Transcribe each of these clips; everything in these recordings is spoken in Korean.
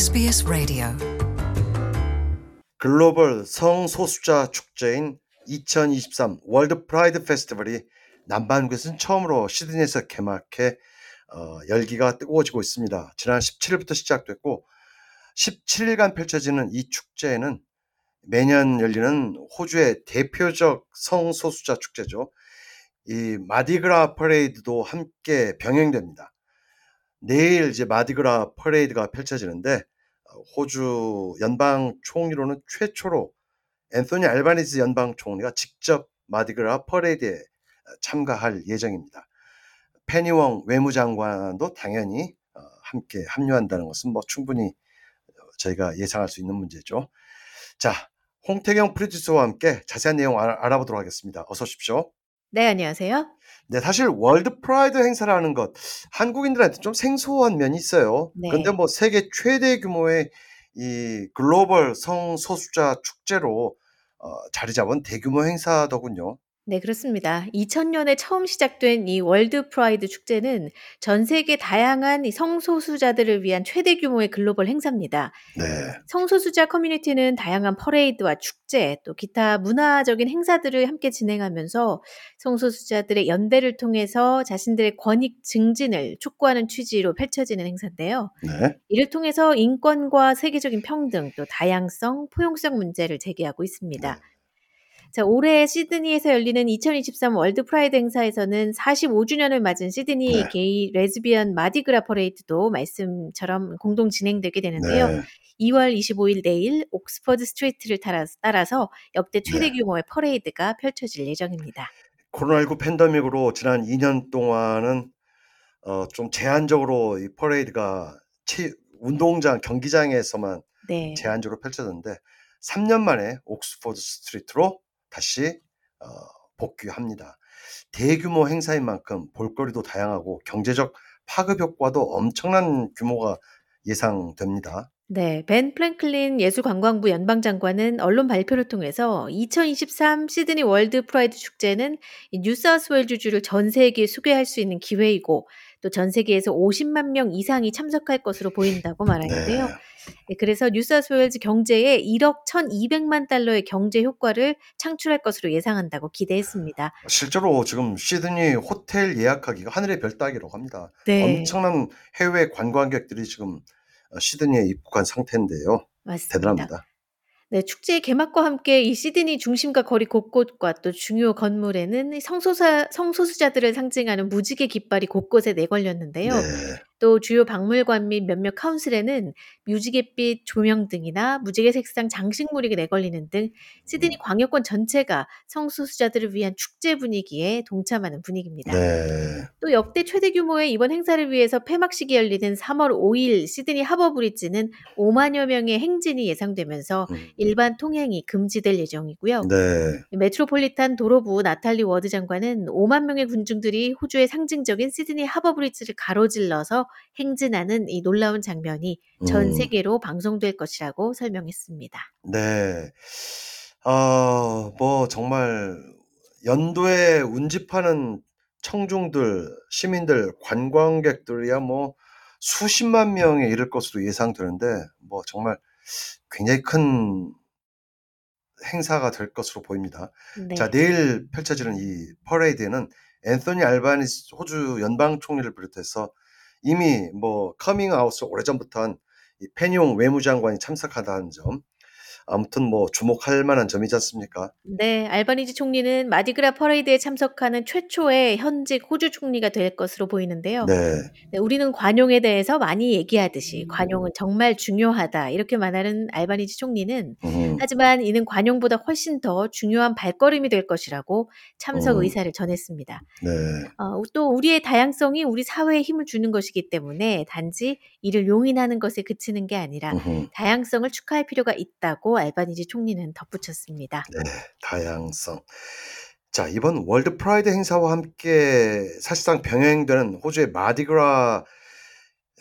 SBS Radio. 글로벌 성소수자 축제인 2023 월드 프라이드 페스티벌이 남반구에서는 처음으로 시드니에서 개막해 어, 열기가 뜨거워지고 있습니다. 지난 17일부터 시작됐고 17일간 펼쳐지는 이 축제에는 매년 열리는 호주의 대표적 성소수자 축제죠. 이 마디그라 퍼레이드도 함께 병행됩니다. 내일 이제 마디그라 퍼레이드가 펼쳐지는데 어, 호주 연방 총리로는 최초로 앤소니 알바니즈 연방 총리가 직접 마디그라 퍼레이드에 참가할 예정입니다. 페니웡 외무장관도 당연히 어, 함께 합류한다는 것은 뭐 충분히 저희가 예상할 수 있는 문제죠. 자, 홍태경 프로듀서와 함께 자세한 내용 알- 알아보도록 하겠습니다. 어서 오십시오. 네, 안녕하세요. 네, 사실 월드 프라이드 행사라는 것 한국인들한테 좀 생소한 면이 있어요. 네. 그런데 뭐 세계 최대 규모의 이 글로벌 성소수자 축제로 어, 자리 잡은 대규모 행사더군요. 네, 그렇습니다. 2000년에 처음 시작된 이 월드 프라이드 축제는 전 세계 다양한 이 성소수자들을 위한 최대 규모의 글로벌 행사입니다. 네. 성소수자 커뮤니티는 다양한 퍼레이드와 축제, 또 기타 문화적인 행사들을 함께 진행하면서 성소수자들의 연대를 통해서 자신들의 권익 증진을 촉구하는 취지로 펼쳐지는 행사인데요. 네. 이를 통해서 인권과 세계적인 평등, 또 다양성, 포용성 문제를 제기하고 있습니다. 자, 올해 시드니에서 열리는 2023 월드 프라이드 행사에서는 45주년을 맞은 시드니 네. 게이 레즈비언 마디그라 퍼레이드도 말씀처럼 공동 진행되게 되는데요. 네. 2월 25일 내일 옥스퍼드 스트리트를 따라- 따라서 역대 최대 네. 규모의 퍼레이드가 펼쳐질 예정입니다. 코로나19 팬데믹으로 지난 2년 동안은 어, 좀 제한적으로 이 퍼레이드가 체, 운동장, 경기장에서만 네. 제한적으로 펼쳐졌는데 3년 만에 옥스퍼드 스트리트로 다시 어, 복귀합니다. 대규모 행사인 만큼 볼거리도 다양하고 경제적 파급 효과도 엄청난 규모가 예상됩니다. 네, 벤 플랭클린 예술관광부 연방장관은 언론 발표를 통해서 2023 시드니 월드 프라이드 축제는 이 뉴사우스웨일즈주를 전 세계에 소개할 수 있는 기회이고 또 전 세계에서 50만 명 이상이 참석할 것으로 보인다고 말하는데요. 네. 네, 그래서 뉴사우스웨일즈 경제에 1억 1,200만 달러의 경제 효과를 창출할 것으로 예상한다고 기대했습니다. 실제로 지금 시드니 호텔 예약하기가 하늘의 별 따기라고 합니다. 네, 엄청난 해외 관광객들이 지금 어, 시드니에 입국한 상태인데요. 맞습니다. 대단합니다. 네, 축제의 개막과 함께 이 시드니 중심과 거리 곳곳과 또 중요 건물에는 이 성소사, 성소수자들을 상징하는 무지개 깃발이 곳곳에 내걸렸는데요. 네. 또 주요 박물관 및 몇몇 카운슬에는 뮤지갯빛 조명 등이나 무지개 색상 장식물이 내걸리는 등 시드니 광역권 전체가 성소수자들을 위한 축제 분위기에 동참하는 분위기입니다. 네. 또 역대 최대 규모의 이번 행사를 위해서 폐막식이 열리는 3월 5일 시드니 하버 브릿지는 5만여 명의 행진이 예상되면서 음. 일반 통행이 금지될 예정이고요. 네. 메트로폴리탄 도로부 나탈리 워드 장관은 5만 명의 군중들이 호주의 상징적인 시드니 하버 브릿지를 가로질러서 행진하는 이 놀라운 장면이 전 음. 세계로 방송될 것이라고 설명했습니다. 네. 아, 뭐 정말 연도에 운집하는 청중들, 시민들, 관광객들이야 뭐 수십만 명에 이를 것으로 예상되는데 뭐 정말 굉장히 큰 행사가 될 것으로 보입니다. 네. 자, 내일 펼쳐지는 이 퍼레이드에는 앤소니 알바니스 호주 연방 총리를 비롯해서 이미 뭐 커밍 아웃을 오래전부터 한이 페니옹 외무장관이 참석한다는 점 아무튼 뭐 주목할 만한 점이지 않습니까? 네, 알바니지 총리는 마디그라 퍼레이드에 참석하는 최초의 현직 호주 총리가 될 것으로 보이는데요. 네. 네, 우리는 관용에 대해서 많이 얘기하듯이 관용은 정말 중요하다 이렇게 말하는 알바니지 총리는 음, 하지만 이는 관용보다 훨씬 더 중요한 발걸음이 될 것이라고 참석 음. 의사를 전했습니다. 네. 어, 또 우리의 다양성이 우리 사회에 힘을 주는 것이기 때문에 단지 이를 용인하는 것에 그치는 게 아니라 음흠. 다양성을 축하할 필요가 있다고 알바니지 총리는 덧붙였습니다. 네, 다양성. 자, 이번 월드 프라이드 행사와 함께 사실상 병행되는 호주의 마디그라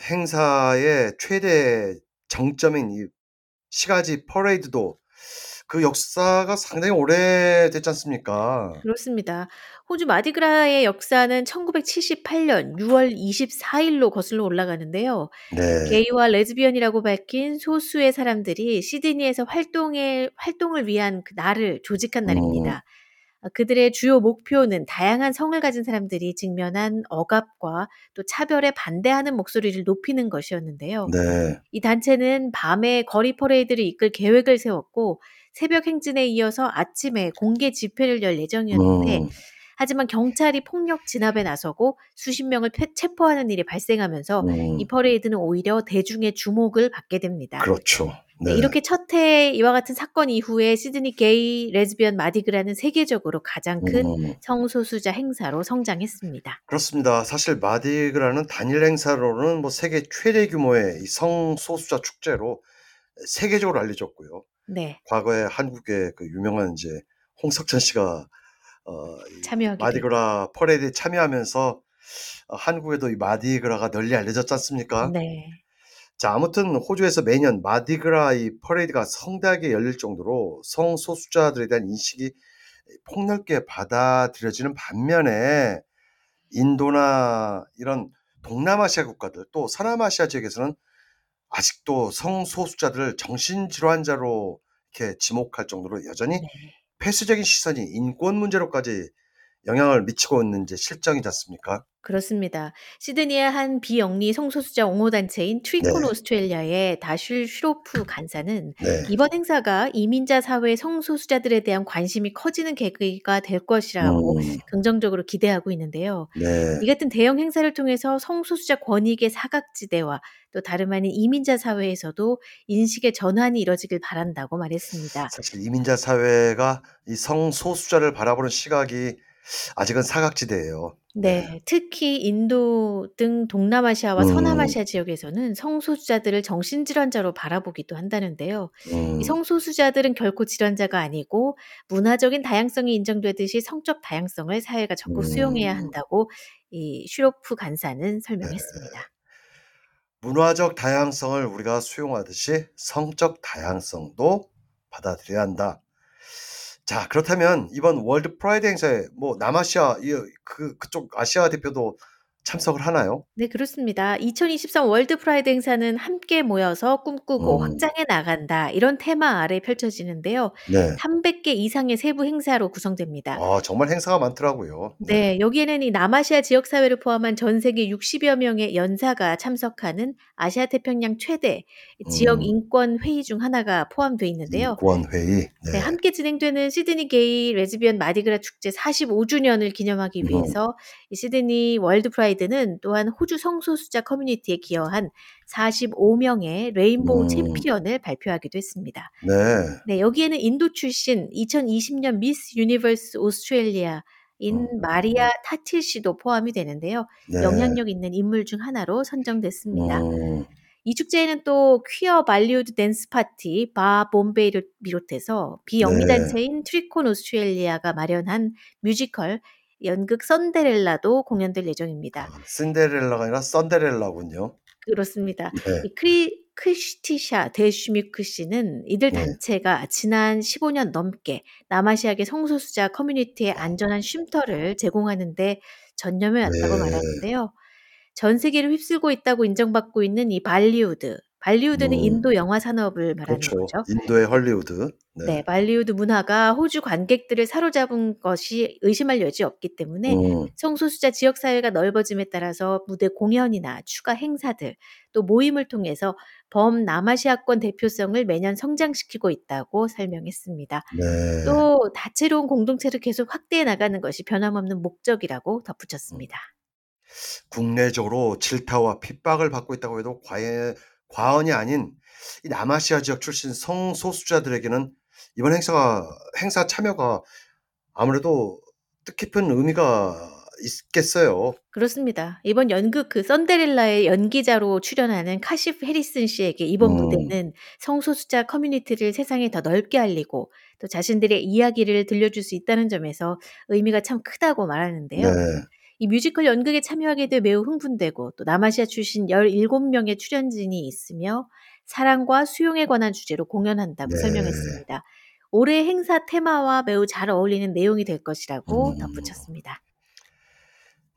행사의 최대 정점인 이 시가지 퍼레이드도 그 역사가 상당히 오래됐지 않습니까? 그렇습니다. 호주 마디그라의 역사는 1978년 6월 24일로 거슬러 올라가는데요. 네. 게이와 레즈비언이라고 밝힌 소수의 사람들이 시드니에서 활동에, 활동을 위한 그 날을 조직한 음. 날입니다. 아, 그들의 주요 목표는 다양한 성을 가진 사람들이 직면한 억압과 또 차별에 반대하는 목소리를 높이는 것이었는데요. 네. 이 단체는 밤에 거리 퍼레이드를 이끌 계획을 세웠고 새벽 행진에 이어서 아침에 공개 집회를 열 예정이었는데 음. 하지만 경찰이 폭력 진압에 나서고 수십 명을 패- 체포하는 일이 발생하면서 음. 이 퍼레이드는 오히려 대중의 주목을 받게 됩니다. 그렇죠. 네, 네. 이렇게 첫 해 이와 같은 사건 이후에 시드니 게이 레즈비언 마디그라는 세계적으로 가장 큰 음. 성소수자 행사로 성장했습니다. 그렇습니다. 사실 마디그라는 단일 행사로는 뭐 세계 최대 규모의 이 성소수자 축제로 세계적으로 알려졌고요. 네, 과거에 한국의 그 유명한 이제 홍석천 씨가 어, 이 참여하기도 마디그라 퍼레이드에 참여하면서 어, 한국에도 이 마디그라가 널리 알려졌지 않습니까? 네, 자, 아무튼 호주에서 매년 마디그라 이 퍼레이드가 성대하게 열릴 정도로 성소수자들에 대한 인식이 폭넓게 받아들여지는 반면에 인도나 이런 동남아시아 국가들 또 서남아시아 지역에서는 아직도 성소수자들을 정신질환자로 이렇게 지목할 정도로 여전히 네. 폐쇄적인 시선이 인권 문제로까지 영향을 미치고 있는 이제 실정이지 않습니까? 그렇습니다. 시드니의 한 비영리 성소수자 옹호단체인 트리콘 네. 오스트레일리아의 다슐 슈로프 간사는 네. 이번 행사가 이민자 사회 성소수자들에 대한 관심이 커지는 계기가 될 것이라고 음, 긍정적으로 기대하고 있는데요. 네. 이 같은 대형 행사를 통해서 성소수자 권익의 사각지대와 또 다름 아닌 이민자 사회에서도 인식의 전환이 이뤄지길 바란다고 말했습니다. 사실 이민자 사회가 이 성소수자를 바라보는 시각이 아직은 사각지대예요. 네, 특히 인도 등 동남아시아와 음. 서남아시아 지역에서는 성소수자들을 정신질환자로 바라보기도 한다는데요. 음, 이 성소수자들은 결코 질환자가 아니고 문화적인 다양성이 인정되듯이 성적 다양성을 사회가 적극 수용해야 음. 한다고 이 슈로프 간사는 설명했습니다. 문화적 다양성을 우리가 수용하듯이 성적 다양성도 받아들여야 한다. 자, 그렇다면 이번 월드 프라이드 행사에 뭐 남아시아 이- 그 그쪽 아시아 대표도 참석을 하나요? 네, 그렇습니다. 2023 월드 프라이드 행사는 함께 모여서 꿈꾸고 음. 확장해 나간다. 이런 테마 아래 펼쳐지는데요. 네. 300개 이상의 세부 행사로 구성됩니다. 아, 정말 행사가 많더라고요. 네, 여기에는 이 남아시아 지역 사회를 포함한 전 세계 60여 명의 연사가 참석하는 아시아 태평양 최대 지역 음. 인권 회의 중 하나가 포함되어 있는데요. 인권 회의. 네, 네. 함께 진행되는 시드니 게이 레즈비언 마디그라 축제 45주년을 기념하기 음. 위해서 이 시드니 월드 프라이드 는 또한 호주 성소수자 커뮤니티에 기여한 45명의 레인보우 음. 챔피언을 발표하기도 했습니다. 네. 네, 여기에는 인도 출신 2020년 미스 유니버스 오스트레일리아 인 음. 마리아 타틸 씨도 포함이 되는데요. 네. 영향력 있는 인물 중 하나로 선정됐습니다. 음, 이 축제에는 또 퀴어 발리우드 댄스 파티 바 봄베이를 비롯해서 비영리 네. 단체인 트리콘 오스트레일리아가 마련한 뮤지컬 연극 썬데렐라도 공연될 예정입니다. 아, 신데렐라가 아니라 썬데렐라군요. 그렇습니다. 네. 이 크리 크리스티샤 데슈미크 씨는 이들 네. 단체가 지난 15년 넘게 남아시아계 성소수자 커뮤니티에 안전한 쉼터를 제공하는데 전념해 왔다고 네. 말하는데요. 전 세계를 휩쓸고 있다고 인정받고 있는 이 발리우드. 발리우드는 음. 인도 영화 산업을 말하는 그렇죠. 거죠. 인도의 헐리우드. 네. 네. 발리우드 문화가 호주 관객들을 사로잡은 것이 의심할 여지 없기 때문에 음, 성소수자 지역 사회가 넓어짐에 따라서 무대 공연이나 추가 행사들 또 모임을 통해서 범 남아시아권 대표성을 매년 성장시키고 있다고 설명했습니다. 네. 또 다채로운 공동체를 계속 확대해 나가는 것이 변함없는 목적이라고 덧붙였습니다. 국내적으로 질타와 핍박을 받고 있다고 해도 과연, 과언이 아닌 이 남아시아 지역 출신 성소수자들에게는 이번 행사가 행사 참여가 아무래도 뜻깊은 의미가 있겠어요. 그렇습니다. 이번 연극 그 썬데렐라의 연기자로 출연하는 카시프 해리슨 씨에게 이번 음. 무대는 성소수자 커뮤니티를 세상에 더 넓게 알리고 또 자신들의 이야기를 들려줄 수 있다는 점에서 의미가 참 크다고 말하는데요. 네. 이 뮤지컬 연극에 참여하게 돼 매우 흥분되고 또 남아시아 출신 17명의 출연진이 있으며 사랑과 수용에 관한 주제로 공연한다고 네. 설명했습니다. 올해 행사 테마와 매우 잘 어울리는 내용이 될 것이라고 음. 덧붙였습니다.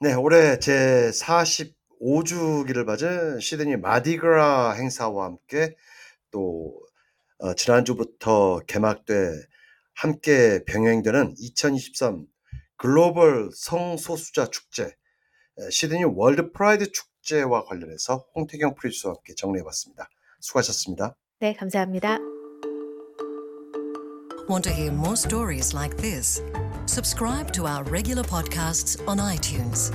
네, 올해 제 45주기를 맞은 시드니 마디그라 행사와 함께 또 어, 지난주부터 개막돼 함께 병행되는 2023 글로벌 성소수자 축제 에, 시드니 월드 프라이드 축제와 관련해서 홍태경 프로듀서와 함께 정리해봤습니다. 수고하셨습니다. 네, 감사합니다. Want to hear more stories like this? Subscribe to our regular podcasts on iTunes.